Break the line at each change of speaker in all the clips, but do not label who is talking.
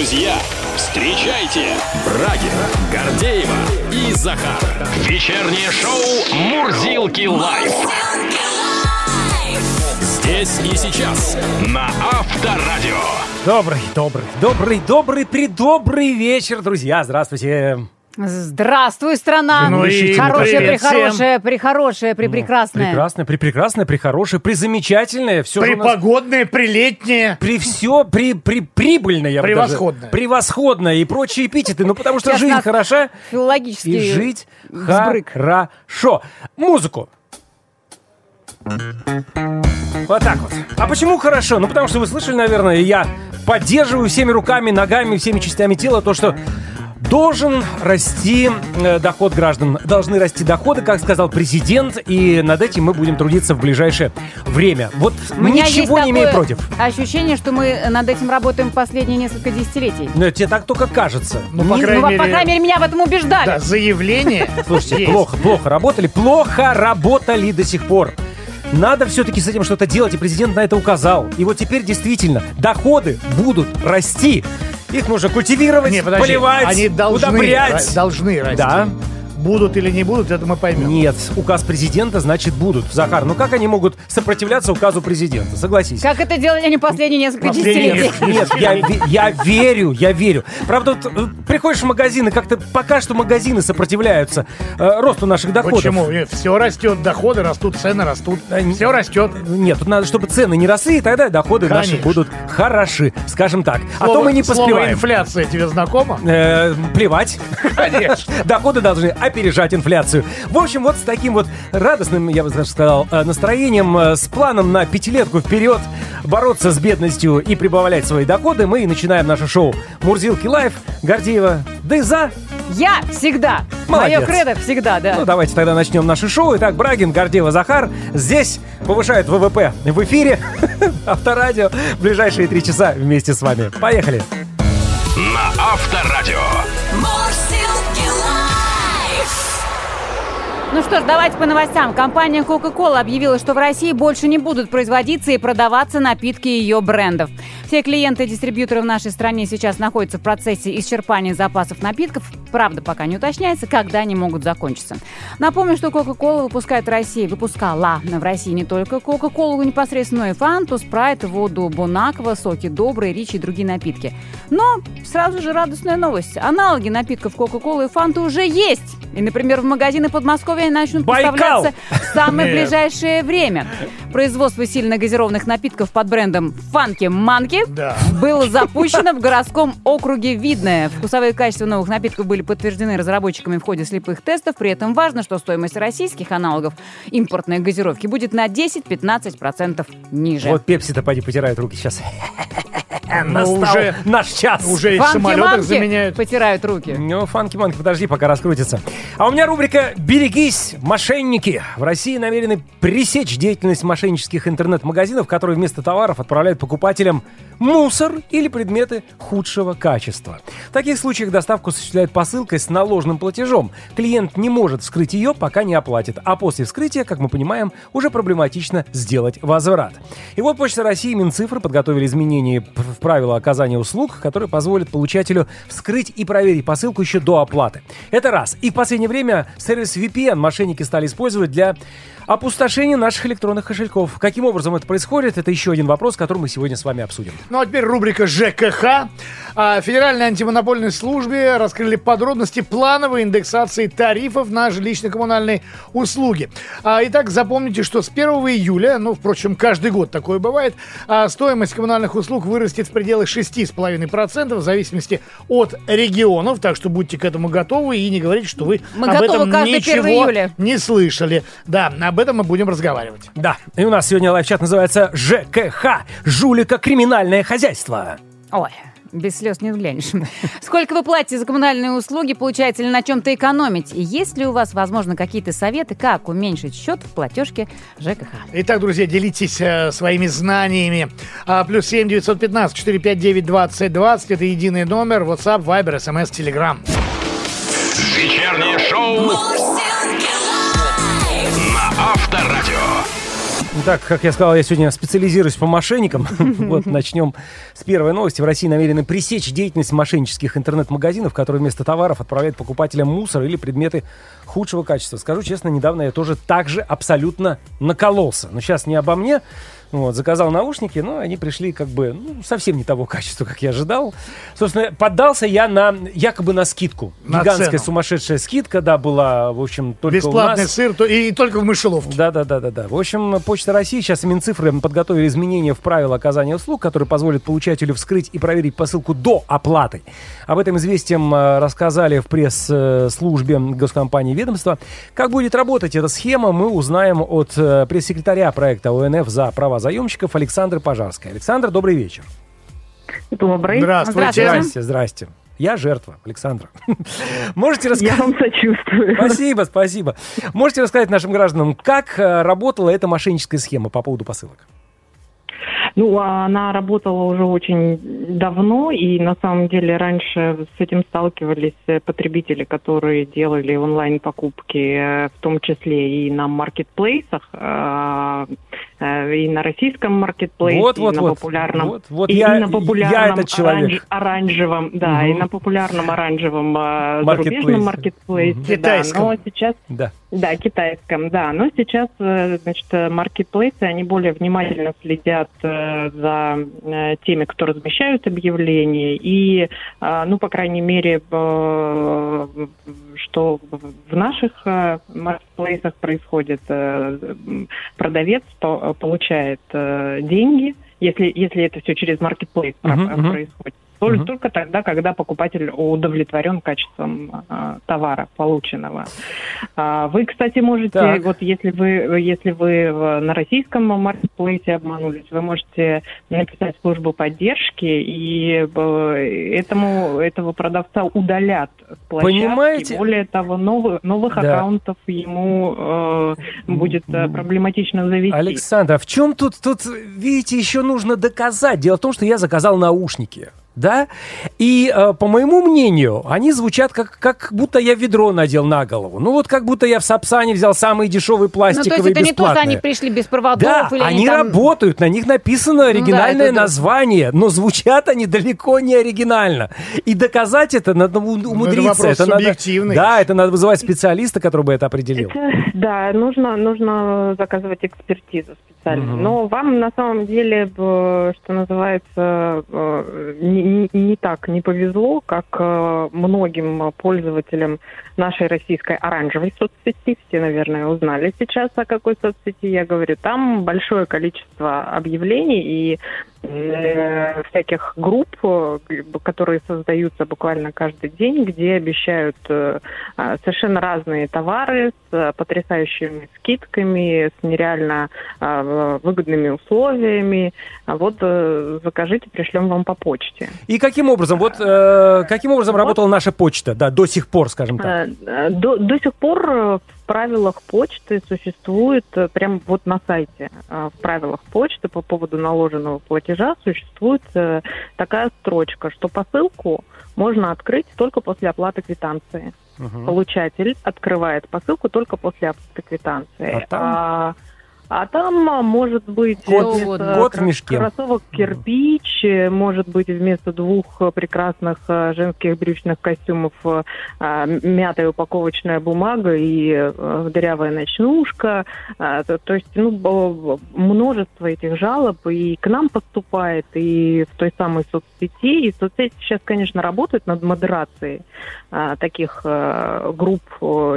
друзья, встречайте Брагина, Гордеева и Захар. Вечернее шоу «Мурзилки лайф». Здесь и сейчас на Авторадио.
Добрый, добрый, добрый, добрый, придобрый вечер, друзья. Здравствуйте.
Здравствуй, страна!
Ну и
Хорошая,
привет
прихорошая, прихорошая, припрекрасная.
Прекрасное, припрекрасное, прихорошее, призамечательное. Все
Припогодное, прилетнее.
при все, при, при прибыльное. я бы даже-
Превосходное.
Превосходное и прочие эпитеты. Ну, потому что
Сейчас
жизнь
нас
хороша
Филологический
и жить
взбрык.
хорошо. Музыку. Вот так вот. А почему хорошо? Ну, потому что вы слышали, наверное, я поддерживаю всеми руками, ногами, всеми частями тела то, что должен расти э, доход граждан. Должны расти доходы, как сказал президент, и над этим мы будем трудиться в ближайшее время. Вот
У меня
ничего
есть
не имею
такое
против.
Ощущение, что мы над этим работаем последние несколько десятилетий.
Но тебе так только кажется.
Ну, по
Не-
крайней
ну,
мере-
по крайней мере, меня в этом убеждали.
Да, заявление.
Слушайте, плохо, плохо работали, плохо работали до сих пор. Надо все-таки с этим что-то делать, и президент на это указал. И вот теперь действительно доходы будут расти. Их нужно культивировать,
Не, подожди,
поливать,
они должны,
удобрять.
ра- должны расти.
Да.
Будут или не будут, это мы поймем.
Нет, указ президента, значит, будут. Захар, ну как они могут сопротивляться указу президента? Согласись.
Как это делали они последние несколько
Последние
десятилетий?
Нет, я, я верю, я верю. Правда, вот э, приходишь в магазины, как-то пока что магазины сопротивляются э, росту наших доходов.
Почему? Все растет, доходы растут, цены растут. Все растет.
Нет, тут надо, чтобы цены не росли, и тогда доходы наши
Конечно.
будут хороши, скажем так. а то
Слово-
мы не
слово
поспеваем.
инфляция тебе знакомо?
Э, плевать.
Конечно.
Доходы должны опережать инфляцию. В общем, вот с таким вот радостным, я бы даже сказал, э, настроением, э, с планом на пятилетку вперед бороться с бедностью и прибавлять свои доходы, мы и начинаем наше шоу «Мурзилки Live». Гордеева, да и за.
Я всегда.
Молодец.
Мое кредо всегда, да.
Ну, давайте тогда начнем наше шоу. Итак, Брагин, Гордеева, Захар. Здесь повышают ВВП в эфире. Авторадио. В ближайшие три часа вместе с вами. Поехали.
На Авторадио.
Ну что ж, давайте по новостям. Компания Coca-Cola объявила, что в России больше не будут производиться и продаваться напитки ее брендов. Все клиенты и дистрибьюторы в нашей стране сейчас находятся в процессе исчерпания запасов напитков. Правда, пока не уточняется, когда они могут закончиться. Напомню, что Coca-Cola выпускает в России, выпускала в России не только Coca-Cola непосредственно, но и Фанту, Спрайт, воду Бонаква, соки Добрые, Ричи и другие напитки. Но сразу же радостная новость. Аналоги напитков Coca-Cola и Фанты уже есть. И, например, в магазины Подмосковья они начнут
Байкал!
поставляться в самое ближайшее время. Производство сильно газированных напитков под брендом Фанки Манки
Да.
было запущено в городском округе Видное. Вкусовые качества новых напитков были подтверждены разработчиками в ходе слепых тестов. При этом важно, что стоимость российских аналогов импортной газировки будет на 10-15% ниже.
Вот Пепси-то поди потирает руки сейчас.
Ну,
Настал
уже,
наш час.
уже и в самолетах
Фанки-манки
заменяют.
потирают руки.
Ну, фанки-манки, подожди, пока раскрутится. А у меня рубрика «Берегись, мошенники». В России намерены пресечь деятельность мошеннических интернет-магазинов, которые вместо товаров отправляют покупателям мусор или предметы худшего качества. В таких случаях доставку осуществляют посылкой с наложенным платежом. Клиент не может вскрыть ее, пока не оплатит. А после вскрытия, как мы понимаем, уже проблематично сделать возврат. И вот Почта России и Минцифры подготовили изменения в правила оказания услуг, которые позволят получателю вскрыть и проверить посылку еще до оплаты. Это раз. И в последнее время сервис VPN мошенники стали использовать для опустошения наших электронных кошельков. Каким образом это происходит, это еще один вопрос, который мы сегодня с вами обсудим.
Ну а теперь рубрика ЖКХ. А, Федеральной антимонопольной службе раскрыли подробности плановой индексации тарифов на жилищно-коммунальные услуги. А, Итак, запомните, что с 1 июля, ну, впрочем, каждый год такое бывает, а, стоимость коммунальных услуг вырастет в пределах 6,5% в зависимости от регионов. Так что будьте к этому готовы и не говорите, что вы
Мы
об
готовы
этом
каждый 1
ничего
июля.
не слышали. Да, об этом мы будем разговаривать.
Да, и у нас сегодня лайфчат называется ЖКХ – жулико-криминальное хозяйство.
Ой, без слез не взглянешь. Сколько вы платите за коммунальные услуги, получается ли на чем-то экономить? И есть ли у вас, возможно, какие-то советы, как уменьшить счет в платежке ЖКХ?
Итак, друзья, делитесь э, своими знаниями. А, плюс семь девятьсот пятнадцать четыре пять девять двадцать двадцать. Это единый номер. WhatsApp, Viber, SMS, Telegram.
Вечернее шоу
Так, как я сказал, я сегодня специализируюсь по мошенникам. Вот начнем с первой новости. В России намерены пресечь деятельность мошеннических интернет-магазинов, которые вместо товаров отправляют покупателям мусор или предметы худшего качества. Скажу честно, недавно я тоже так же абсолютно накололся. Но сейчас не обо мне. Вот, заказал наушники, но они пришли как бы ну, совсем не того качества, как я ожидал. Собственно, поддался я на якобы на скидку.
На
Гигантская
цену.
сумасшедшая скидка, да, была, в общем, только
Бесплатный
у нас.
сыр то- и, только в мышеловке.
Да, да, да, да, да. В общем, Почта России сейчас и Минцифры подготовили изменения в правила оказания услуг, которые позволят получателю вскрыть и проверить посылку до оплаты. Об этом известием э, рассказали в пресс-службе госкомпании ведомства. Как будет работать эта схема, мы узнаем от э, пресс-секретаря проекта ОНФ за права заемщиков Александры Пожарской. Александр, добрый вечер.
Добрый.
Здравствуйте.
Здравствуйте.
Здрасте, здрасте. Я жертва, Александра. Можете
Я
рассказать?
вам сочувствую.
Спасибо, спасибо. Можете рассказать нашим гражданам, как э, работала эта мошенническая схема по поводу посылок?
Ну, а она работала уже очень давно, и на самом деле раньше с этим сталкивались э, потребители, которые делали онлайн-покупки, э, в том числе и на маркетплейсах, э, и на российском маркетплейсе,
Вот, вот,
и на
вот.
популярном
Вот, вот
и,
я-
и на популярном
я этот человек.
оранж- оранжевом, да, и
Мгм.
на популярном оранжевом э, зарубежном маркетплейсе,
Мгм.
да.
Китайском.
Но сейчас
Да.
Да, китайском, да. Но сейчас, э, значит, э, маркетплейсы, они более внимательно следят э, за э, теми, кто размещают объявления. И, э, ну, по крайней мере, э, что в наших э, маркетплейсах происходит, э, продавец по- получает э, деньги, если, если это все через маркетплейс про-
Мгм, мгм.
Только,
Мгм.
только тогда, когда покупатель удовлетворен качеством э, товара полученного. А, Вы, кстати, можете,
Так.
вот если вы, если вы на российском маркетплейсе обманулись, вы можете написать службу поддержки, и э, этому, этого продавца удалят с площадки.
Понимаете?
Более того, новых, новых
Да.
аккаунтов ему э, будет э, проблематично завести.
Александр, а в чем тут, тут, видите, еще нужно доказать? Дело в том, что я заказал наушники. Да? И, э, по моему мнению, они звучат как, как будто я ведро надел на голову. Ну, вот как будто я в Сапсане взял самые дешевые
Ну, то
пластиковые
есть это не то, что
бесплатные.
они пришли без проводов,
Да,
или
они
там...
работают, на них написано оригинальное
это да.
название, но звучат они далеко не оригинально. И доказать это надо умудриться.
вопрос
это надо-
субъективный.
да, это надо вызывать специалиста, который бы это определил.
Это- да, нужно, нужно заказывать экспертизу специально.
Мгм.
Но вам на самом деле, что называется, э, не, не- так не повезло, как э, многим пользователям нашей российской оранжевой соцсети. Все, наверное, узнали сейчас, о какой соцсети я говорю. Там большое количество объявлений и всяких групп, э, которые создаются буквально каждый день, где обещают э, а, совершенно разные товары с э, потрясающими скидками, с нереально а, выгодными условиями. А вот э, закажите, пришлем вам по почте.
И каким образом, вот э, каким образом работала наша почта, да, до сих пор, скажем так.
Э, э, До, до сих пор э, правилах почты существует, э, прям вот на сайте, э, в правилах почты по поводу наложенного платежа существует э, такая строчка, что посылку можно открыть только после оплаты квитанции.
Мгм.
Получатель открывает посылку только после оплаты квитанции.
А там?
А, а там а, может быть
Кот-
вместо
кот в мешке.
кроссовок кирпич, э, может быть вместо двух э, прекрасных э, женских брючных костюмов а, мятая упаковочная бумага и э, дырявая ночнушка. А, То, то есть ну, множество этих жалоб и к нам поступает, и в той самой соцсети. И соцсети сейчас, конечно, работают над модерацией а, таких групп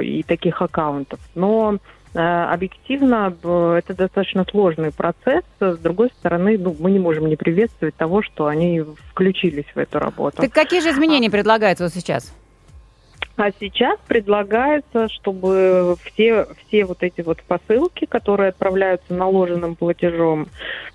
и таких аккаунтов. Но объективно б- это достаточно сложный процесс. С другой стороны, ну, мы не можем не приветствовать того, что они включились в эту работу.
Так какие же изменения предлагаются вот сейчас?
А сейчас предлагается, чтобы все, все вот эти вот посылки, которые отправляются наложенным платежом,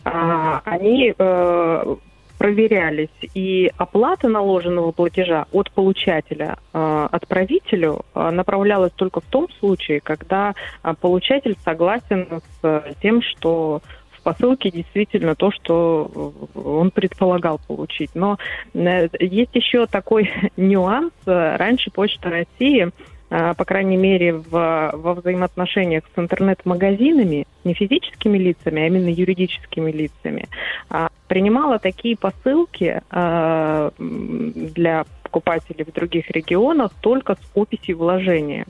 а, они э, проверялись, и оплата наложенного платежа от получателя э, отправителю э, направлялась только в том случае, когда э, получатель согласен с э, тем, что в посылке действительно то, что э, он предполагал получить. Но э, есть еще такой нюанс. Раньше Почта России по крайней мере, в, во взаимоотношениях с интернет-магазинами, не физическими лицами, а именно юридическими лицами, а, принимала такие посылки а, для покупателей в других регионах только с описью вложения.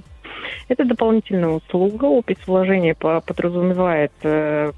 Это дополнительная услуга. Опись вложения по- подразумевает э,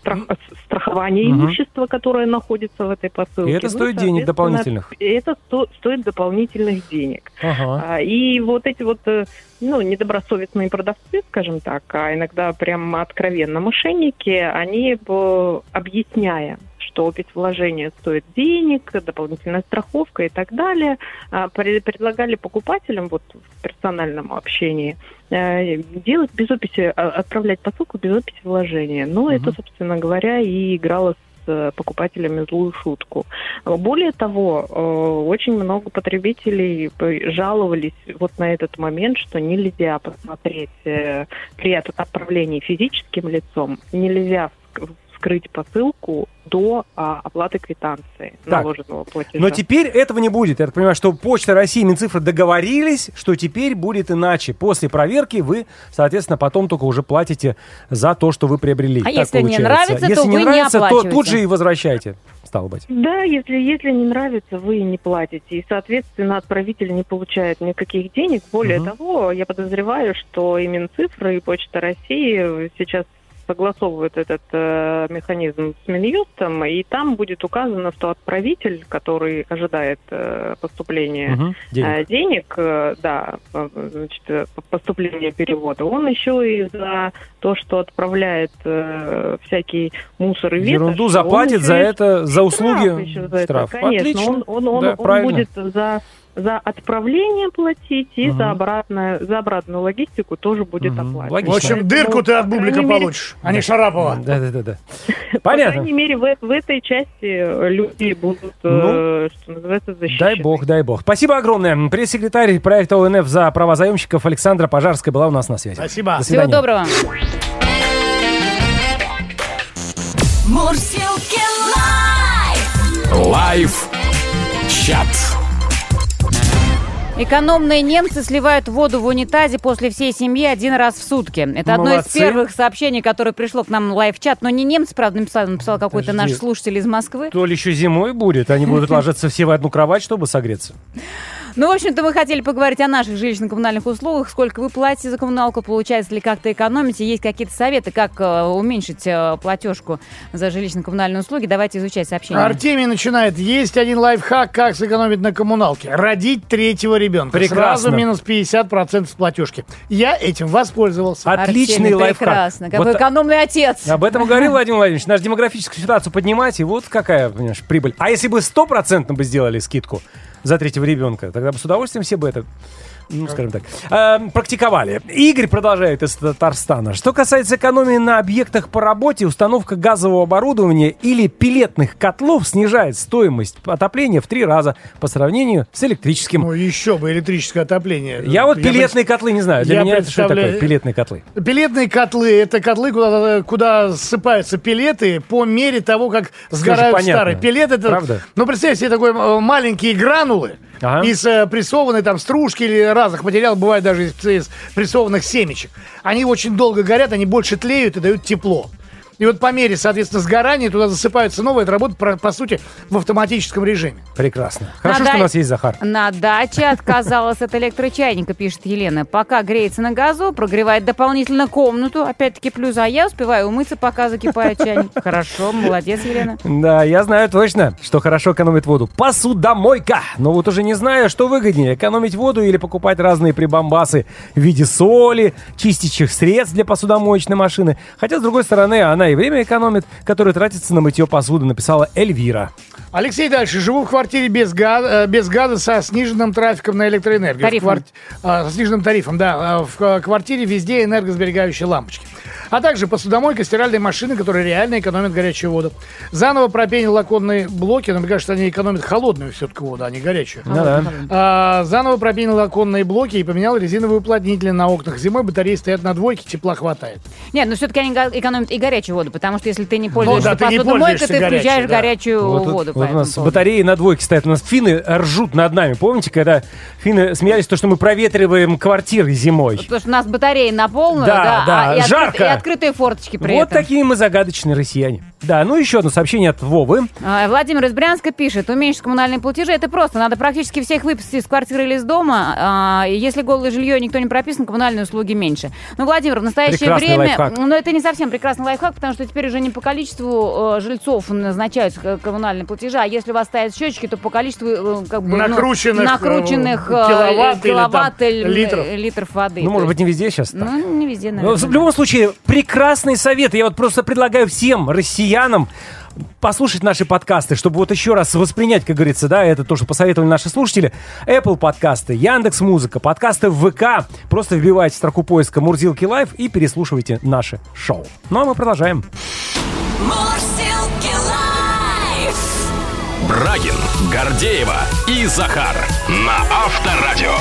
страх- страхование
Мгм.
имущества, которое находится в этой посылке.
И это
Ну,
стоит денег
соответственно,
дополнительных.
это сто- стоит дополнительных денег.
Ага.
А, И вот эти вот, э, ну, недобросовестные продавцы, скажем так, а иногда прям откровенно мошенники, они, э, объясняя, что опись вложения стоит денег, дополнительная страховка и так далее, а, пре- предлагали покупателям вот в персональном общении э, делать без описи, а, отправлять посылку без описи вложения. Но это,
Мгм.
собственно говоря, и играло с э, покупателями злую шутку. Более того, э, очень много потребителей жаловались вот на этот момент, что нельзя посмотреть при от- отправлении физическим лицом, нельзя вскрыть посылку до а, оплаты квитанции
Так.
наложенного платежа.
Но теперь этого не будет. Я так понимаю, что Почта России и Минцифры договорились, что теперь будет иначе. После проверки вы, соответственно, потом только уже платите за то, что вы приобрели.
А
Так
если не
получается.
нравится,
если
то
не
вы не
нравится, то тут же и возвращайте, стало быть.
Да, если, если не нравится, вы не платите. И, соответственно, отправитель не получает никаких денег. Более
Мгм.
того, я подозреваю, что и Минцифры, и Почта России сейчас согласовывают этот э, механизм с Минюстом, и там будет указано, что отправитель, который ожидает э, поступления
Мгм. Денег.
э, денег, э, да, э, значит, э, поступления перевода, он еще и за то, что отправляет э, всякий мусор и ветошь,
Ерунду заплатит
еще
за это, за услуги.
штраф.
Штраф.
Конечно,
Отлично.
он, он, он,
Да,
он
правильно.
будет за за отправление платить и
Мгм.
за обратное за обратную логистику тоже будет
Мгм.
оплачивать.
Логично.
В общем, дырку ты от
по
бублика
мере,
получишь, а не Шарапова.
Да, да, да, да.
По
Понятно.
крайней мере, в, в этой части люди будут, э, что называется, защищены.
Ну, Дай бог, дай бог. Спасибо огромное. Пресс-секретарь проекта ОНФ за права заемщиков Александра Пожарская была у нас на связи.
Спасибо.
До
Всего
свидания.
доброго.
Мурзилки Live!
Live чат.
Экономные немцы сливают воду в унитазе после всей семьи один раз в сутки. Это одно из
Молодцы.
первых сообщений, которое пришло к нам в live-чат. Но не немец, правда, написал, написал какой-то
Подожди.
наш слушатель из Москвы.
То ли еще зимой будет, они будут ложиться все в одну кровать, чтобы согреться.
Ну, в общем-то, мы хотели поговорить о наших жилищно-коммунальных услугах. Сколько вы платите за коммуналку, получается ли как-то экономите? Есть какие-то советы, как э, уменьшить э, платежку за жилищно-коммунальные услуги? Давайте изучать сообщения.
Артемий начинает. Есть один лайфхак, как сэкономить на коммуналке. Родить третьего ребенка.
Прекрасно.
Сразу минус 50% с платежки. Я этим воспользовался.
Отличный
Артемий,
лайфхак.
Прекрасно. Какой
Вот
экономный отец.
Об этом и говорил Владимир Владимирович. Нашу демографическую ситуацию поднимать, и вот какая, понимаешь, прибыль. А если бы стопроцентно бы сделали скидку за третьего ребенка, тогда бы с удовольствием все бы это ну, скажем так, э, практиковали. Игорь продолжает из Татарстана. Что касается экономии на объектах по работе, установка газового оборудования или пилетных котлов снижает стоимость отопления в три раза по сравнению с электрическим.
Ну, еще бы электрическое отопление.
Я вот
Я
пилетные котлы не знаю. Для
я
меня это что
представляю-
такое? Пилетные котлы.
Пилетные котлы это котлы, куда, куда ссыпаются пилеты по мере того, как сгорают старые. Пилет это.
Правда?
Ну, представьте себе такой э, маленькие гранулы
Ага.
из э, прессованной там стружки или разных материалов, бывает даже из, из прессованных семечек. Они очень долго горят, они больше тлеют и дают тепло. И вот по мере, соответственно, сгорания туда засыпаются новые. Это работает, про- по сути, в автоматическом режиме.
Прекрасно. Хорошо,
На
что у
да-
нас есть Захар.
На даче отказалась от электрочайника, пишет Елена. Пока греется на газу, прогревает дополнительно комнату. Опять-таки плюс, а я успеваю умыться, пока закипает чайник. Хорошо, молодец, Елена.
Да, я знаю точно, что хорошо экономит воду. Посудомойка! Но вот уже не знаю, что выгоднее, экономить воду или покупать разные прибамбасы в виде соли, чистящих средств для посудомоечной машины. Хотя, с другой стороны, она и время экономит, которое тратится на мытье посуды, написала Эльвира.
Алексей дальше. Живу в квартире без газа, без газа со сниженным трафиком на электроэнергию.
Тарифом.
В квар- а, со сниженным тарифом, да. А, В э, квартире везде энергосберегающие лампочки. А также посудомойка, стиральные машины, которые реально экономят горячую воду. Заново пропенил оконные блоки, но мне кажется, они экономят холодную все-таки воду, а не горячую.
Ну.
А, заново пропенил оконные блоки и поменял резиновые уплотнители на окнах. Зимой батареи стоят на двойке, тепла хватает.
Нет, но все-таки они экономят и горячую горячую воду, потому что если ты не пользуешься
да, ты не
посудомойкой,
пользуешься
ты включаешь
да.
горячую
Вот, тут-
воду.
вот у нас
поводу.
батареи на двойке стоят. У нас финны ржут над нами. Помните, когда финны смеялись, то, что мы проветриваем квартиры зимой?
Потому что у нас батареи на полную,
Да,
да,
да,
а- и, открыт-
жарко.
и открытые форточки при
вот
этом.
такие мы загадочные россияне. Да, ну еще одно сообщение от Вовы.
А, Владимир из Брянска пишет, уменьшить коммунальные платежи, это просто, надо практически всех выпустить из квартиры или из дома. А, и если голое жилье никто не прописан, коммунальные услуги меньше. Ну, Владимир, в настоящее
Прекрасный
время...
лайфхак.
Ну, это не совсем прекрасный лайфхак, потому что теперь уже не по количеству э, жильцов назначаются коммунальные платежи, а если у вас стоят счетчики, то по количеству э, как бы, ну,
Накрученных,
накрученных
э,
э,
киловатт или
киловатт
там литров.
литров воды.
Ну, может быть, не везде сейчас так.
Ну, не везде,
Но
наверное.
в любом случае, прекрасный совет. Я вот просто предлагаю всем россиянам послушать наши подкасты, чтобы вот еще раз воспринять, как говорится, да, это то, что посоветовали наши слушатели. Apple подкасты, Яндекс Музыка, подкасты в ВК. Просто вбивайте строку поиска Мурзилки Лайв и переслушивайте наше шоу. Ну а мы продолжаем.
Мурзилки лайф.
Брагин, Гордеева и Захар на Авторадио.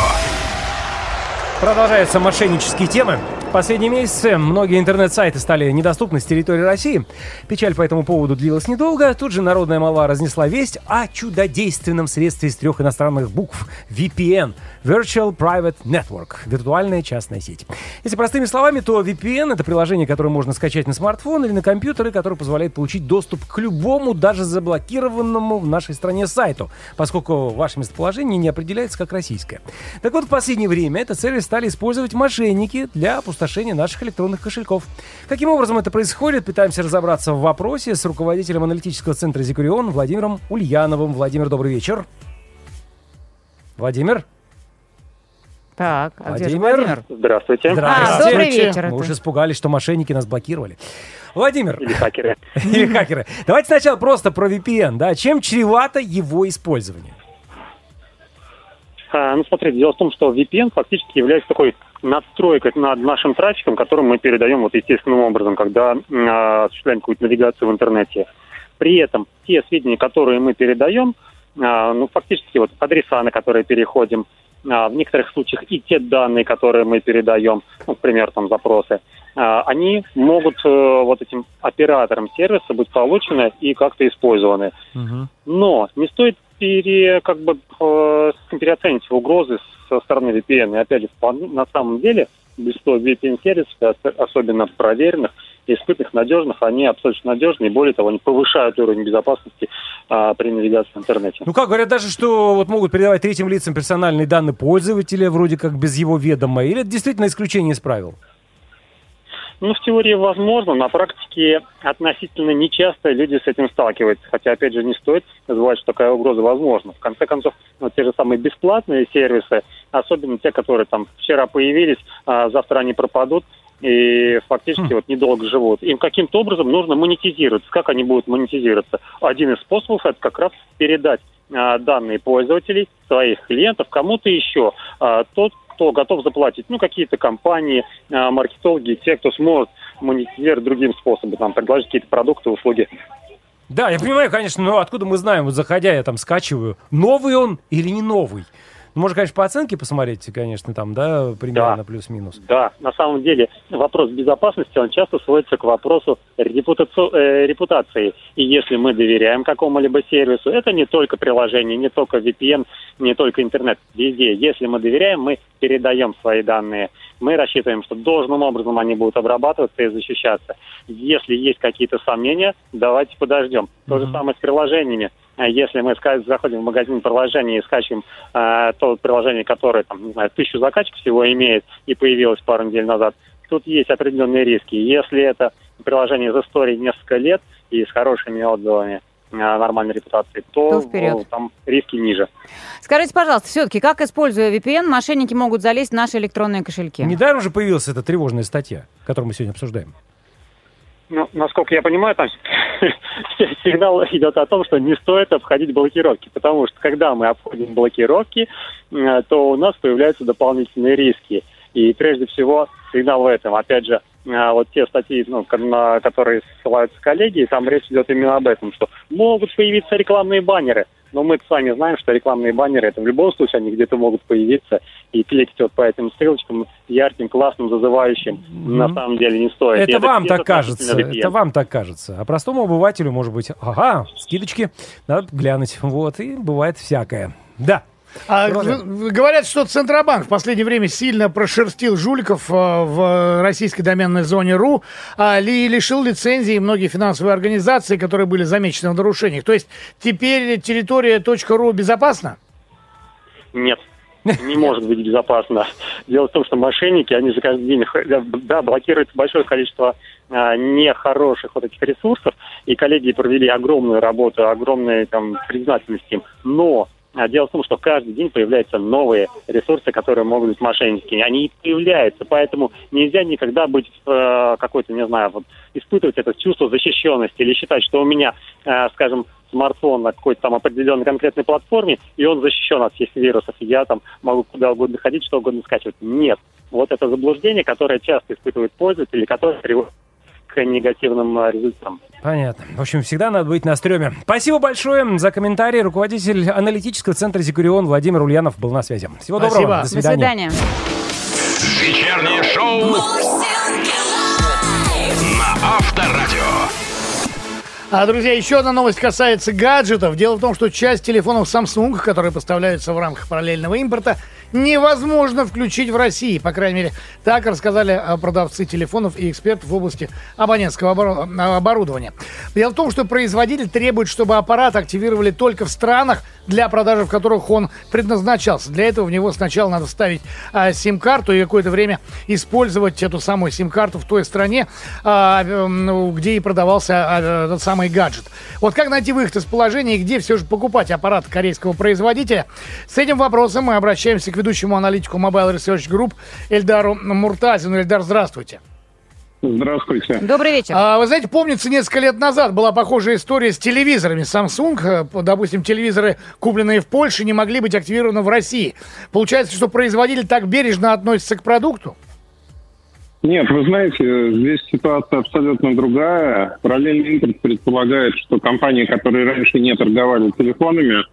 Продолжаются мошеннические темы. Последние месяцы многие интернет-сайты стали недоступны с территории России. Печаль по этому поводу длилась недолго. Тут же народная молва разнесла весть о чудодейственном средстве из трех иностранных букв VPN – Virtual Private Network – виртуальная частная сеть. Если простыми словами, то VPN – это приложение, которое можно скачать на смартфон или на компьютер, и которое позволяет получить доступ к любому, даже заблокированному в нашей стране сайту, поскольку ваше местоположение не определяется как российское. Так вот, в последнее время этот сервис стали использовать мошенники для опустошения наших электронных кошельков. Каким образом это происходит, пытаемся разобраться в вопросе с руководителем аналитического центра «Зикурион» Владимиром Ульяновым. Владимир, добрый вечер. Владимир?
Так, а где же
Владимир?
Владимир?
Здравствуйте.
А,
Здравствуйте.
добрый вечер.
Мы
это.
уж испугались, что мошенники нас блокировали. Владимир,
Или хакеры.
или хакеры, давайте сначала просто про VPN, да, чем чревато его использование?
А, ну, смотрите, дело в том, что VPN фактически является такой надстройкой над нашим трафиком, который мы передаем вот естественным образом, когда а, осуществляем какую-то навигацию в интернете. При этом те сведения, которые мы передаем, а, ну, фактически вот адреса, на которые переходим, а, в некоторых случаях и те данные, которые мы передаем, ну, к примеру, там запросы, а, они могут э, вот этим операторам сервиса быть получены и как-то использованы. Но не стоит пере, как бы, э, переоценить угрозы со стороны VPN. И опять же, на самом деле, большинство VPN-сервисов, ос- особенно проверенных, испытанных, надежных, они абсолютно надежны, и более того, они повышают уровень безопасности а, при навигации в интернете.
Ну как, говорят даже, что вот могут передавать третьим лицам персональные данные пользователя, вроде как без его ведома, или это действительно исключение из правил?
Ну, в теории возможно, на практике относительно нечасто люди с этим сталкиваются. Хотя, опять же, не стоит забывать, что такая угроза возможна. В конце концов, вот те же самые бесплатные сервисы, особенно те, которые там вчера появились, а завтра они пропадут и фактически вот недолго живут. Им каким-то образом нужно монетизироваться. Как они будут монетизироваться? Один из способов это как раз передать а, данные пользователей, своих клиентов кому-то еще. А, тот, кто готов заплатить, ну, какие-то компании, а, маркетологи, те, кто сможет монетизировать другим способом, там, предложить какие-то продукты, услуги.
Да, я понимаю, конечно, но откуда мы знаем, вот заходя, я там скачиваю, новый он или не новый? Ну, можно, конечно, по оценке посмотреть, конечно, там, да, примерно
Да.
плюс-минус.
Да, на самом деле вопрос безопасности, он часто сводится к вопросу репутаци- э, репутации. И если мы доверяем какому-либо сервису, это не только приложение, не только VPN, не только интернет, везде. Если мы доверяем, мы передаем свои данные. Мы рассчитываем, что должным образом они будут обрабатываться и защищаться. Если есть какие-то сомнения, давайте подождем. То же самое с приложениями. А Если мы заходим в магазин приложений и скачиваем э, то приложение, которое, там, не знаю, тысячу закачек всего имеет и появилось пару недель назад, тут есть определенные риски. Если это приложение из истории несколько лет и с хорошими отзывами, э, нормальной репутацией, то,
То вперед.
э, там риски ниже.
Скажите, пожалуйста, все-таки, как, используя VPN, мошенники могут залезть в наши электронные кошельки?
Недаром же появилась эта тревожная статья, которую мы сегодня обсуждаем.
Ну, насколько я понимаю, там сигнал идет о том, что не стоит обходить блокировки, потому что когда мы обходим блокировки, э, то у нас появляются дополнительные риски. И прежде всего сигнал в этом. Опять же, э, вот те статьи, ну, на которые ссылаются коллеги, там речь идет именно об этом, что могут появиться рекламные баннеры Но мы с вами знаем, что рекламные баннеры, это в любом случае они где-то могут появиться и кликать вот по этим ссылочкам ярким, классным, зазывающим, на самом деле не стоит. И
Это вам
это
так кажется,
относительно VPN.
это вам так кажется. А простому обывателю может быть, ага, скидочки, надо глянуть. Вот, и бывает всякое. Да.
А, говорят, что Центробанк в последнее время сильно прошерстил жуликов э, в российской доменной зоне РУ а, ли- лишил лицензии многие финансовые организации, которые были замечены в нарушениях. То есть теперь территория .ру безопасна?
Нет. Не может быть безопасно. Дело в том, что мошенники, они же каждый день, да, блокируют большое количество а, нехороших вот этих ресурсов, и коллеги провели огромную работу, огромную там признательность им. Но а, дело в том, что каждый день появляются новые ресурсы, которые могут быть мошенническими. Они и появляются, поэтому нельзя никогда быть э, какой-то, не знаю, вот испытывать это чувство защищенности или считать, что у меня, э, скажем, смартфон на какой-то там определенной конкретной платформе, и он защищен от всех вирусов, и я там могу куда угодно ходить, что угодно скачивать. Нет. Вот это заблуждение, которое часто испытывают пользователи, которое приводит к негативным э, результатам.
Понятно. В общем, всегда надо быть на стреме. Спасибо большое за комментарий. Руководитель аналитического центра «Зикурион» Владимир Ульянов был на связи. Всего
Спасибо.
доброго. До
До
свидания.
свидания.
Вечернее шоу на Авторадио.
А, друзья, еще одна новость касается гаджетов. Дело в том, что часть телефонов Samsung, которые поставляются в рамках параллельного импорта, невозможно включить в России. По крайней мере, так рассказали а, продавцы телефонов и эксперты в области абонентского оборудования. Дело в том, что производитель требует, чтобы аппарат активировали только в странах, для продажи в которых он предназначался. Для этого в него сначала надо вставить а, сим-карту и какое-то время использовать эту самую сим-карту в той стране, а, где и продавался а, этот самый гаджет. Вот как найти выход из положения и где все же покупать аппарат корейского производителя? С этим вопросом мы обращаемся к ведущему аналитику Mobile Research Group Эльдару Муртазину. Эльдар, здравствуйте.
Здравствуйте.
Добрый вечер.
А, вы знаете, помнится, несколько лет назад была похожая история с телевизорами. Samsung, э, допустим, телевизоры, купленные в Польше, не могли быть активированы в России. Получается, что производитель так бережно относится к продукту?
Нет, вы знаете, здесь ситуация абсолютно другая. Параллельный импорт предполагает, что компании, которые раньше не торговали телефонами,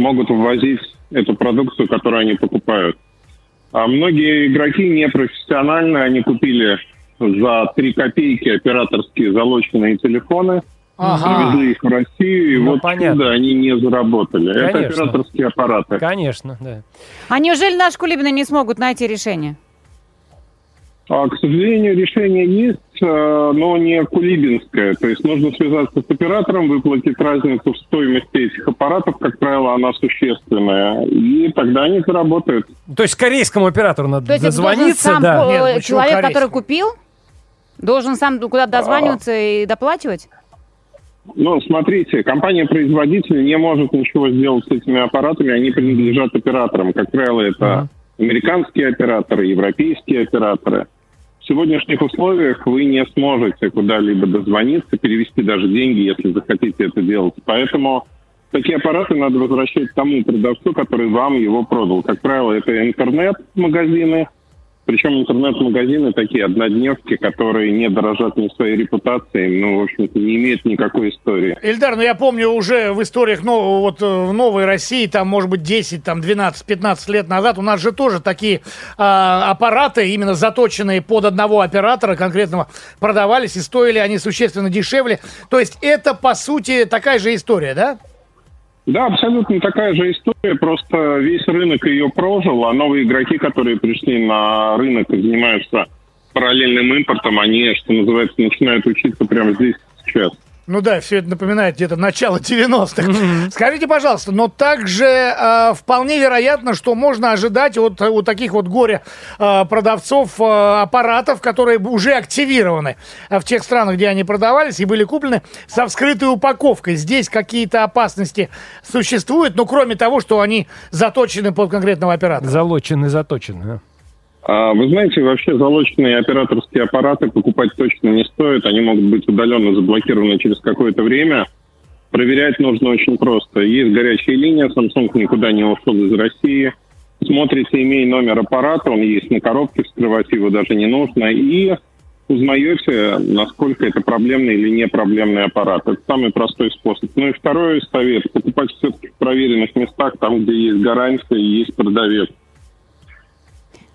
могут ввозить эту продукцию, которую они покупают. А многие игроки непрофессиональны, они купили за 3 копейки операторские залоченные телефоны,
Ага.
привезли их в Россию, и
Ну,
вот
понятно.
чудо они не заработали. Это
Конечно.
операторские аппараты.
Конечно, да.
А неужели наши кулибины не смогут найти решение?
А, К сожалению, решение есть, э, но не кулибинское. То есть нужно связаться с оператором, выплатить разницу в стоимости этих аппаратов, как правило, она существенная, и тогда они заработают.
То есть корейскому оператору надо
То есть это должен
дозвониться,
сам
да.
Нет,
человек, который купил, должен сам куда-то дозваниваться и доплачивать?
Ну, смотрите, компания-производитель не может ничего сделать с этими аппаратами, они принадлежат операторам. Как правило, это американские операторы, европейские операторы. Сегодняшних условиях вы не сможете куда-либо дозвониться, перевести даже деньги, если захотите это делать. Поэтому такие аппараты надо возвращать тому продавцу, который вам его продал. Как правило, это интернет-магазины, причем интернет-магазины такие однодневки, которые не дорожат ни своей репутацией, ну, в общем-то, не имеют никакой истории.
Эльдар, ну я помню уже в историях нового, вот, э, в новой России, там, может быть, 10, там, 12, 15 лет назад, у нас же тоже такие а, аппараты, именно заточенные под одного оператора конкретного, продавались, и стоили они существенно дешевле. То есть это, по сути, такая же история, да?
Да, абсолютно такая же история, просто весь рынок ее прожил, а новые игроки, которые пришли на рынок и занимаются параллельным импортом, они, что называется, начинают учиться прямо здесь сейчас.
Ну да, все это напоминает где-то начало 90-х. Скажите, пожалуйста, но также э, вполне вероятно, что можно ожидать от, у таких вот горе э, продавцов э, аппаратов, которые уже активированы э, в тех странах, где они продавались и были куплены, со вскрытой упаковкой. Здесь какие-то опасности существуют, ну кроме того, что они заточены под конкретного оператора.
Залочены, заточены. да.
А, Вы знаете, вообще залоченные операторские аппараты покупать точно не стоит. Они могут быть удаленно заблокированы через какое-то время. Проверять нужно очень просто. Есть горячая линия, Samsung никуда не ушел из России. Смотрите, имея номер аппарата, он есть на коробке, вскрывать его даже не нужно. И узнаете, насколько это проблемный или не проблемный аппарат. Это самый простой способ. Ну и второй совет. Покупать все-таки в проверенных местах, там, где есть гарантия и есть продавец.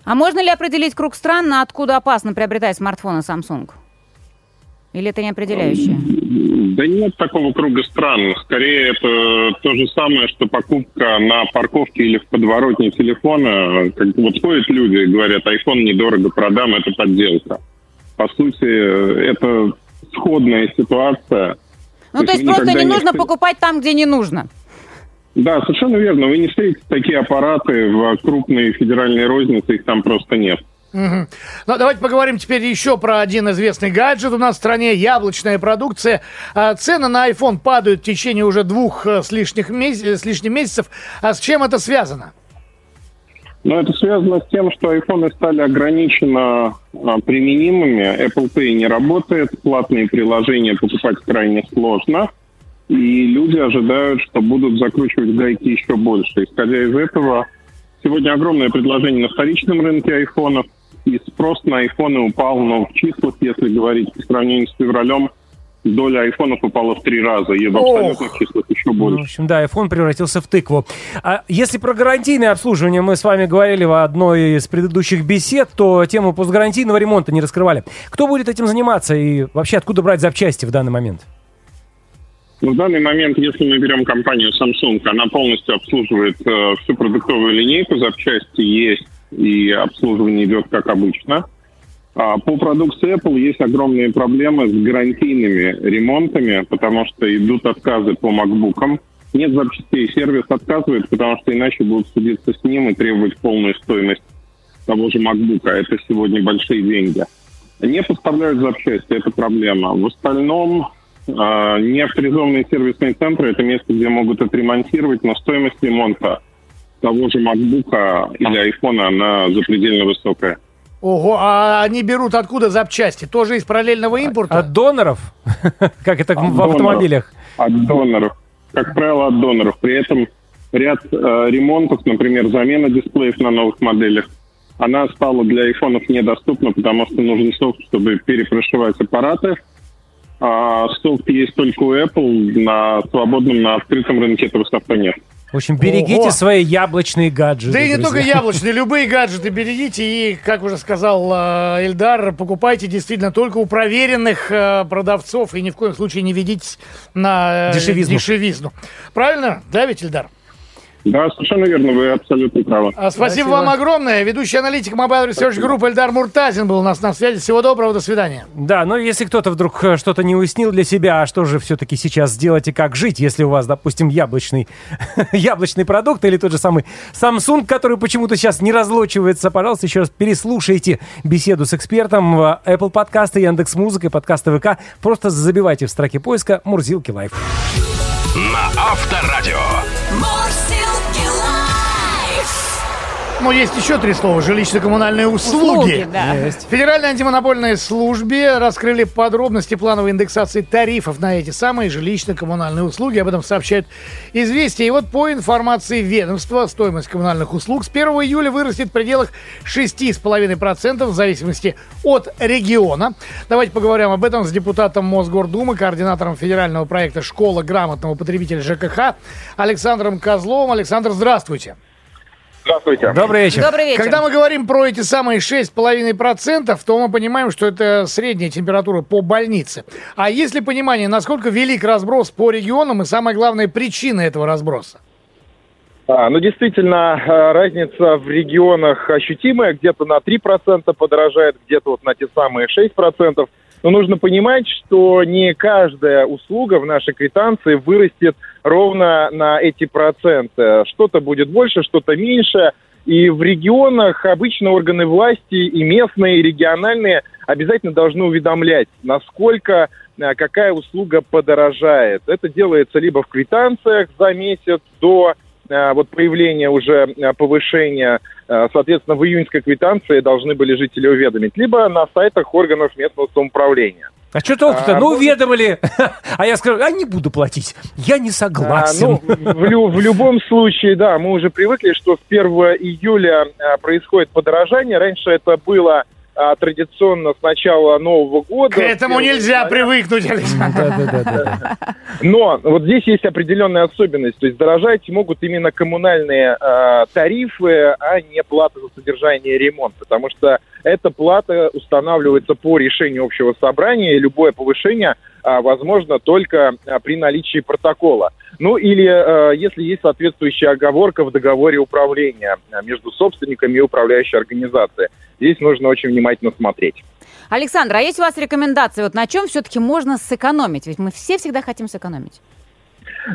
А можно ли определить круг стран, на откуда опасно приобретать смартфоны Samsung? Или это не определяющее?
Да нет такого круга стран. Скорее, это то же самое, что покупка на парковке или в подворотне телефона. Как вот ходят люди и говорят, iPhone недорого продам, это подделка. По сути, это сходная ситуация.
Ну, то есть
вы
просто
никогда
не нужно
встр-
покупать там, где не нужно.
Да, совершенно верно. Вы не встретите такие аппараты в крупной федеральной рознице, их там просто нет.
Мгм. Ну, давайте поговорим теперь еще про один известный гаджет у нас в стране, яблочная продукция. А, Цены на iPhone падают в течение уже двух э, с, лишних меся- э, с лишним месяцев. А с чем это связано?
Но это связано с тем, что айфоны стали ограниченно а, применимыми. Apple Pay не работает, платные приложения покупать крайне сложно. И люди ожидают, что будут закручивать гайки еще больше. Исходя из этого, сегодня огромное предложение на вторичном рынке айфонов. И спрос на айфоны упал, но в числах, если говорить по сравнению с февралем, доля айфонов упала в три раза. И в
Ох.
абсолютных числах еще
Ну,
больше.
в общем, да, iPhone превратился в тыкву. А если про гарантийное обслуживание мы с вами говорили в одной из предыдущих бесед, то тему постгарантийного ремонта не раскрывали. Кто будет этим заниматься и вообще откуда брать запчасти в данный момент?
В данный момент, если мы берем компанию Samsung, она полностью обслуживает э, всю продуктовую линейку, запчасти есть и обслуживание идет как обычно. А по продукции Apple есть огромные проблемы с гарантийными ремонтами, потому что идут отказы по MacBook'ам. Нет запчастей, сервис отказывает, потому что иначе будут судиться с ним и требовать полную стоимость того же MacBook'а. Это сегодня большие деньги. Не поставляют запчасти, это проблема. В остальном а, неавторизованные сервисные центры – это место, где могут отремонтировать, но стоимость ремонта того же MacBook'а или айфона, она запредельно высокая.
Ого, а они берут откуда запчасти? Тоже из параллельного импорта?
От доноров? Как это в автомобилях?
От доноров. Как правило, от доноров. При этом ряд э, ремонтов, например, замена дисплеев на новых моделях, она стала для айфонов недоступна, потому что нужен софт, чтобы перепрошивать аппараты. А софт есть только у Apple, на свободном, на открытом рынке этого софта нет.
В общем, берегите
Ого.
свои яблочные гаджеты.
Да и не
друзья.
только яблочные, любые гаджеты берегите и, как уже сказал э, Эльдар, покупайте действительно только у проверенных э, продавцов и ни в коем случае не ведитесь на э,
Дешевизну.
дешевизну. Правильно? Да, ведь, Эльдар?
Да, совершенно верно, вы абсолютно правы.
Спасибо,
Спасибо.
вам огромное. Ведущий аналитик Mobile Research Group Эльдар Муртазин был у нас на связи. Всего доброго, до свидания.
Да, но если кто-то вдруг э, что-то не уяснил для себя, а что же все-таки сейчас сделать и как жить, если у вас, допустим, яблочный, яблочный продукт или тот же самый Samsung, который почему-то сейчас не разлочивается, пожалуйста, еще раз переслушайте беседу с экспертом в Apple подкасты, Яндекс Музыка и подкасты ВК. Просто забивайте в строке поиска Мурзилки Live.
На Авторадио.
Ну, есть еще три слова. Жилищно-коммунальные услуги.
Услуги, да.
Есть.
Федеральной антимонопольной службе раскрыли подробности плановой индексации тарифов на эти самые жилищно-коммунальные услуги. Об этом сообщают «Известия». И вот по информации ведомства, стоимость коммунальных услуг с 1 июля вырастет в пределах 6,5% в зависимости от региона. Давайте поговорим об этом с депутатом Мосгордумы, координатором федерального проекта «Школа грамотного потребителя ЖКХ» Александром Козловым. Александр, здравствуйте.
Здравствуйте.
Добрый вечер.
Добрый вечер.
Когда мы говорим про эти самые 6,5%, то мы понимаем, что это средняя температура по больнице. А есть ли понимание, насколько велик разброс по регионам и, самое главное, причина этого разброса?
А, ну, действительно, э, разница в регионах ощутимая. Где-то на 3% подорожает, где-то вот на те самые 6%. Но нужно понимать, что не каждая услуга в нашей квитанции вырастет ровно на эти проценты. Что-то будет больше, что-то меньше. И в регионах обычно органы власти и местные, и региональные обязательно должны уведомлять, насколько э, какая услуга подорожает. Это делается либо в квитанциях за месяц до э, вот появления уже э, повышения, соответственно, в июньской квитанции должны были жители уведомить, либо на сайтах органов местного самоуправления.
А что толку-то?
А,
ну, уведомили. А я скажу, а не буду платить. Я не
А,
согласен.
ну, в, лю- в любом случае, да, мы уже привыкли, что с 1 июля а, происходит подорожание. Раньше это было а, традиционно с начала Нового года.
К этому
с 1
нельзя
января.
привыкнуть, Александр.
Но вот здесь есть определенная особенность. То есть дорожать могут именно коммунальные э, тарифы, а не плата за содержание и ремонт. Потому что эта плата устанавливается по решению общего собрания, и любое повышение а, возможно только а, при наличии протокола. Ну или э, если есть соответствующая оговорка в договоре управления а, между собственниками и управляющей организацией. Здесь нужно очень внимательно смотреть.
Александр, а есть у вас рекомендации, вот на чем все-таки можно сэкономить? Ведь мы все всегда хотим сэкономить.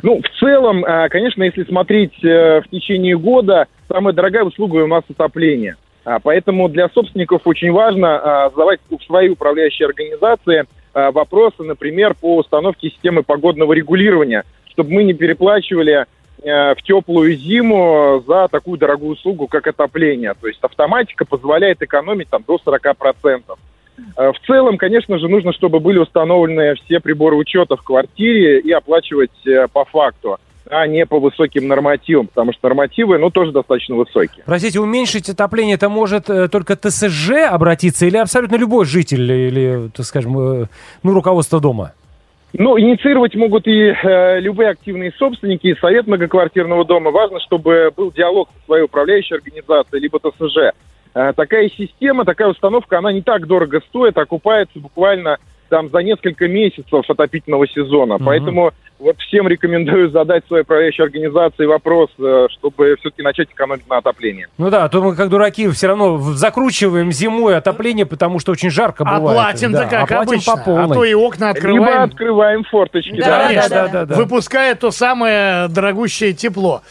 Ну, в целом, конечно, если смотреть э, в течение года, самая дорогая услуга у нас отопление. А, Поэтому для собственников очень важно а, задавать в свои управляющие организации а, вопросы, например, по установке системы погодного регулирования, чтобы мы не переплачивали в теплую зиму за такую дорогую услугу, как отопление. То есть автоматика позволяет экономить там, до 40%. Э, В целом, конечно же, нужно, чтобы были установлены все приборы учета в квартире и оплачивать э, по факту, а не по высоким нормативам, потому что нормативы, ну, тоже достаточно высокие.
Простите, уменьшить отопление это может э, только ТСЖ обратиться или абсолютно любой житель или, так скажем, э, ну, руководство дома?
Ну, инициировать могут и э, любые активные собственники, и совет многоквартирного дома. Важно, чтобы был диалог со своей управляющей организацией, либо ТСЖ. Э, такая система, такая установка, она не так дорого стоит, окупается буквально там за несколько месяцев отопительного сезона.
Мгм.
Поэтому вот всем рекомендую задать своей управляющей организации вопрос, э, чтобы все-таки начать экономить на отоплении.
Ну да, а то мы как дураки все равно закручиваем зимой отопление, потому что очень жарко
А
бывает.
платим-то
Да,
как
оплатим
обычно.
по полной.
А то и окна
Либо
открываем.
открываем форточки.
Да,
Конечно,
да, да,
да.
выпуская то самое дорогущее тепло.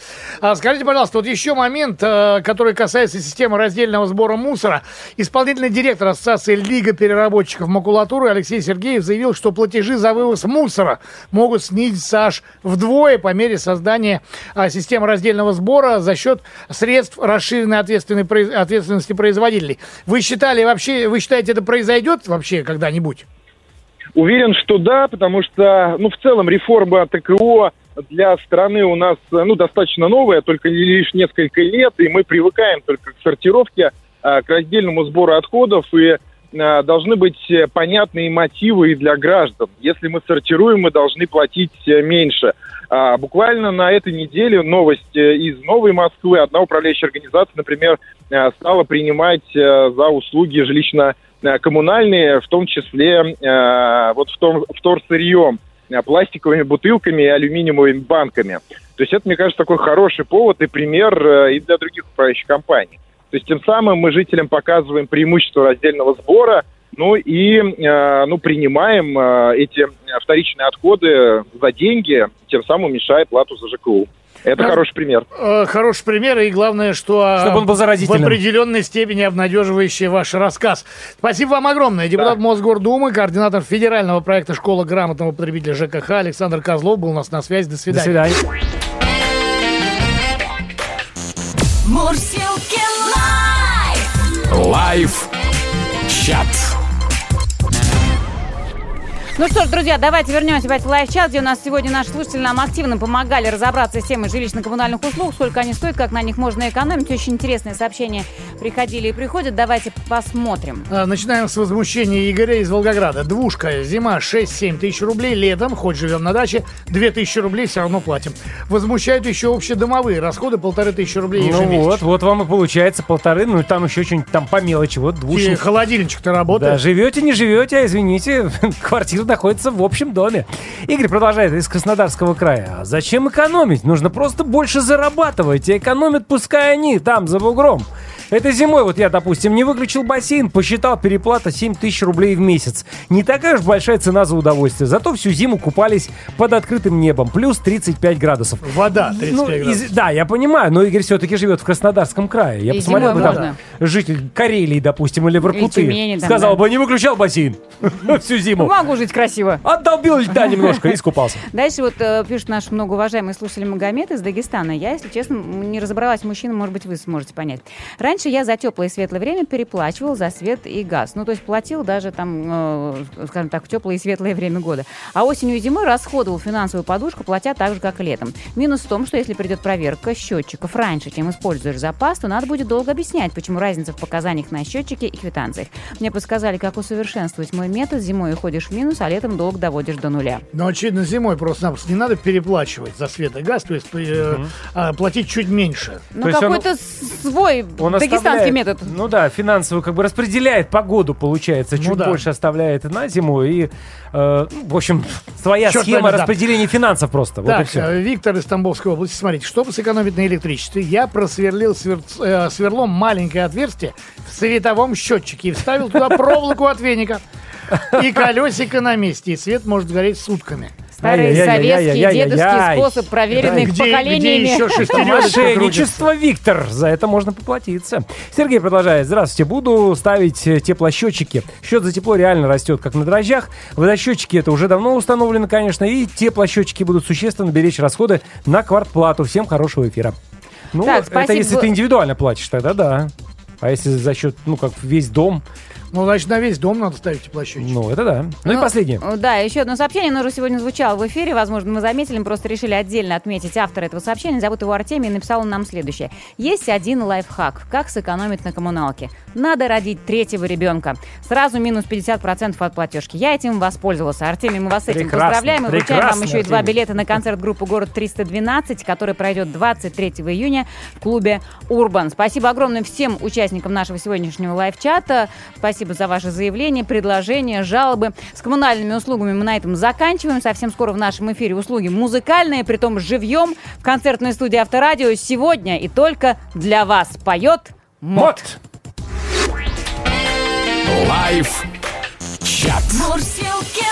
А, скажите, пожалуйста, вот еще момент, э, который касается системы раздельного сбора мусора. Исполнительный директор Ассоциации Лига переработчиков макулатуры Алексей Сергеев заявил, что платежи за вывоз мусора могут снизиться аж вдвое по мере создания а, системы раздельного сбора за счет средств расширенной ответственной ответственности производителей. Вы считали вообще, вы считаете, это произойдет вообще когда-нибудь?
Уверен, что да, потому что, ну, в целом реформа ТКО для страны у нас, ну, достаточно новая, только лишь несколько лет, и мы привыкаем только к сортировке, э, к раздельному сбору отходов, и должны быть э, понятные мотивы и для граждан. Если мы сортируем, мы должны платить э, меньше. А, Буквально на этой неделе новость э, из Новой Москвы. Одна управляющая организация, например, э, стала принимать э, за услуги жилищно э, коммунальные, в том числе э, вот в том вторсырьем, э, пластиковыми бутылками и алюминиевыми банками. То есть это, мне кажется, такой хороший повод и пример э, и для других управляющих компаний. То есть тем самым мы жителям показываем преимущество раздельного сбора, ну и э, ну, принимаем э, эти вторичные отходы за деньги, тем самым уменьшая плату за ЖКУ. Это
Да.
хороший пример.
Э, Хороший пример, и главное, что э,
Чтобы он был
в определенной степени обнадеживающий ваш рассказ. Спасибо вам огромное. Депутат Мосгордумы, координатор федерального проекта «Школа грамотного потребителя ЖКХ» Александр Козлов был у нас на связи. До
До
свидания.
Лайф
чат.
Ну что ж, друзья, давайте вернемся в live-чат, где у нас сегодня наши слушатели нам активно помогали разобраться с темой жилищно-коммунальных услуг, сколько они стоят, как на них можно экономить. Очень интересные сообщения приходили и приходят. Давайте посмотрим.
А, Начинаем с возмущения Игоря из Волгограда. Двушка, зима 6-7 тысяч рублей, летом, хоть живем на даче, 2 тысячи рублей все равно платим. Возмущают еще общедомовые расходы, полторы тысячи рублей
Ну
ежемесячно.
вот, вот вам и получается полторы, ну и там еще что-нибудь там по мелочи, вот
И
двушник.
холодильничек-то
Да,
работает.
живете, не живете, а извините, квартира находится в общем доме. Игорь продолжает из Краснодарского края. А зачем экономить? Нужно просто больше зарабатывать. И экономят пускай они там, за бугром. Этой зимой вот я, допустим, не выключил бассейн, посчитал переплата 7 тысяч рублей в месяц. Не такая уж большая цена за удовольствие. Зато всю зиму купались под открытым небом. Плюс 35 градусов.
Вода 35
Ну,
градусов.
из- да, я понимаю, но Игорь все-таки живет в Краснодарском крае. Я
И
посмотрел
зимой
бы там
можно.
житель Карелии, допустим, или Воркуты.
Тюмени там,
сказал
да.
бы, не выключал бассейн всю зиму.
Могу жить красиво.
Отдолбил льда немножко и искупался.
Дальше вот э, пишет наш многоуважаемый слушатель Магомед из Дагестана. Я, если честно, не разобралась, мужчина, может быть, вы сможете понять. Раньше Раньше я за теплое и светлое время переплачивал за свет и газ. Ну, то есть платил даже там, э, скажем так, в теплое и светлое время года. А осенью и зимой расходовал финансовую подушку, платя так же, как и летом. Минус в том, что если придет проверка счетчиков раньше, чем используешь запас, то надо будет долго объяснять, почему разница в показаниях на счетчике и квитанциях. Мне подсказали, как усовершенствовать мой метод. Зимой уходишь в минус, а летом долг доводишь до нуля.
Но, очевидно, зимой просто-напросто не надо переплачивать за свет и газ, то есть э, а, платить чуть меньше.
Ну,
То есть он-
какой-то свой
Он
дагестанский метод.
Ну да, финансово как бы распределяет погоду, получается, чуть
Ну да.
больше оставляет на зиму. И, э, в общем, своя
Чёрт
схема
возьми, да.
распределения финансов просто. вот и
Так,
все.
э, Виктор из Тамбовской области, смотрите, чтобы сэкономить на электричестве, я просверлил свер- э, сверлом маленькое отверстие в световом счетчике и вставил туда проволоку от веника. И колесико на месте, и свет может гореть сутками.
Старый советский дедовский способ, проверенный
Где- где
поколениями.
еще
Мошенничество, Виктор. За это можно поплатиться. Сергей продолжает. Здравствуйте. Буду ставить э, теплосчетчики. Счет за тепло реально растет, как на дрожжах. Водосчетчики это уже давно установлено, конечно. И теплосчетчики будут существенно беречь расходы на квартплату. Всем хорошего эфира. Ну,
Так,
это
спасибо.
если ты индивидуально платишь, тогда да. А если за счет, ну, как весь дом,
Ну, значит, на весь дом надо ставить теплосчетчик.
ну, это да. Ну, и последнее.
Да, еще одно сообщение, оно уже сегодня звучало в эфире, возможно, мы заметили, мы просто решили отдельно отметить автора этого сообщения, зовут его Артемий, и написал он нам следующее. Есть один лайфхак, как сэкономить на коммуналке. Надо родить третьего ребенка. Сразу минус 50% от платежки. Я этим воспользовался. Артемий, мы вас с этим
Прекрасно,
поздравляем и вручаем вам еще и два билета на концерт группы «Город 312», который пройдет 23 июня в клубе «Урбан». Спасибо огромное всем участникам нашего сегодняшнего лайв-чата. Спасибо за ваши заявления, предложения, жалобы. С коммунальными услугами мы на этом заканчиваем. Совсем скоро в нашем эфире услуги музыкальные, притом живьем, в концертной студии Авторадио сегодня и только для вас поет МОД.
Live чат.
Мурзилки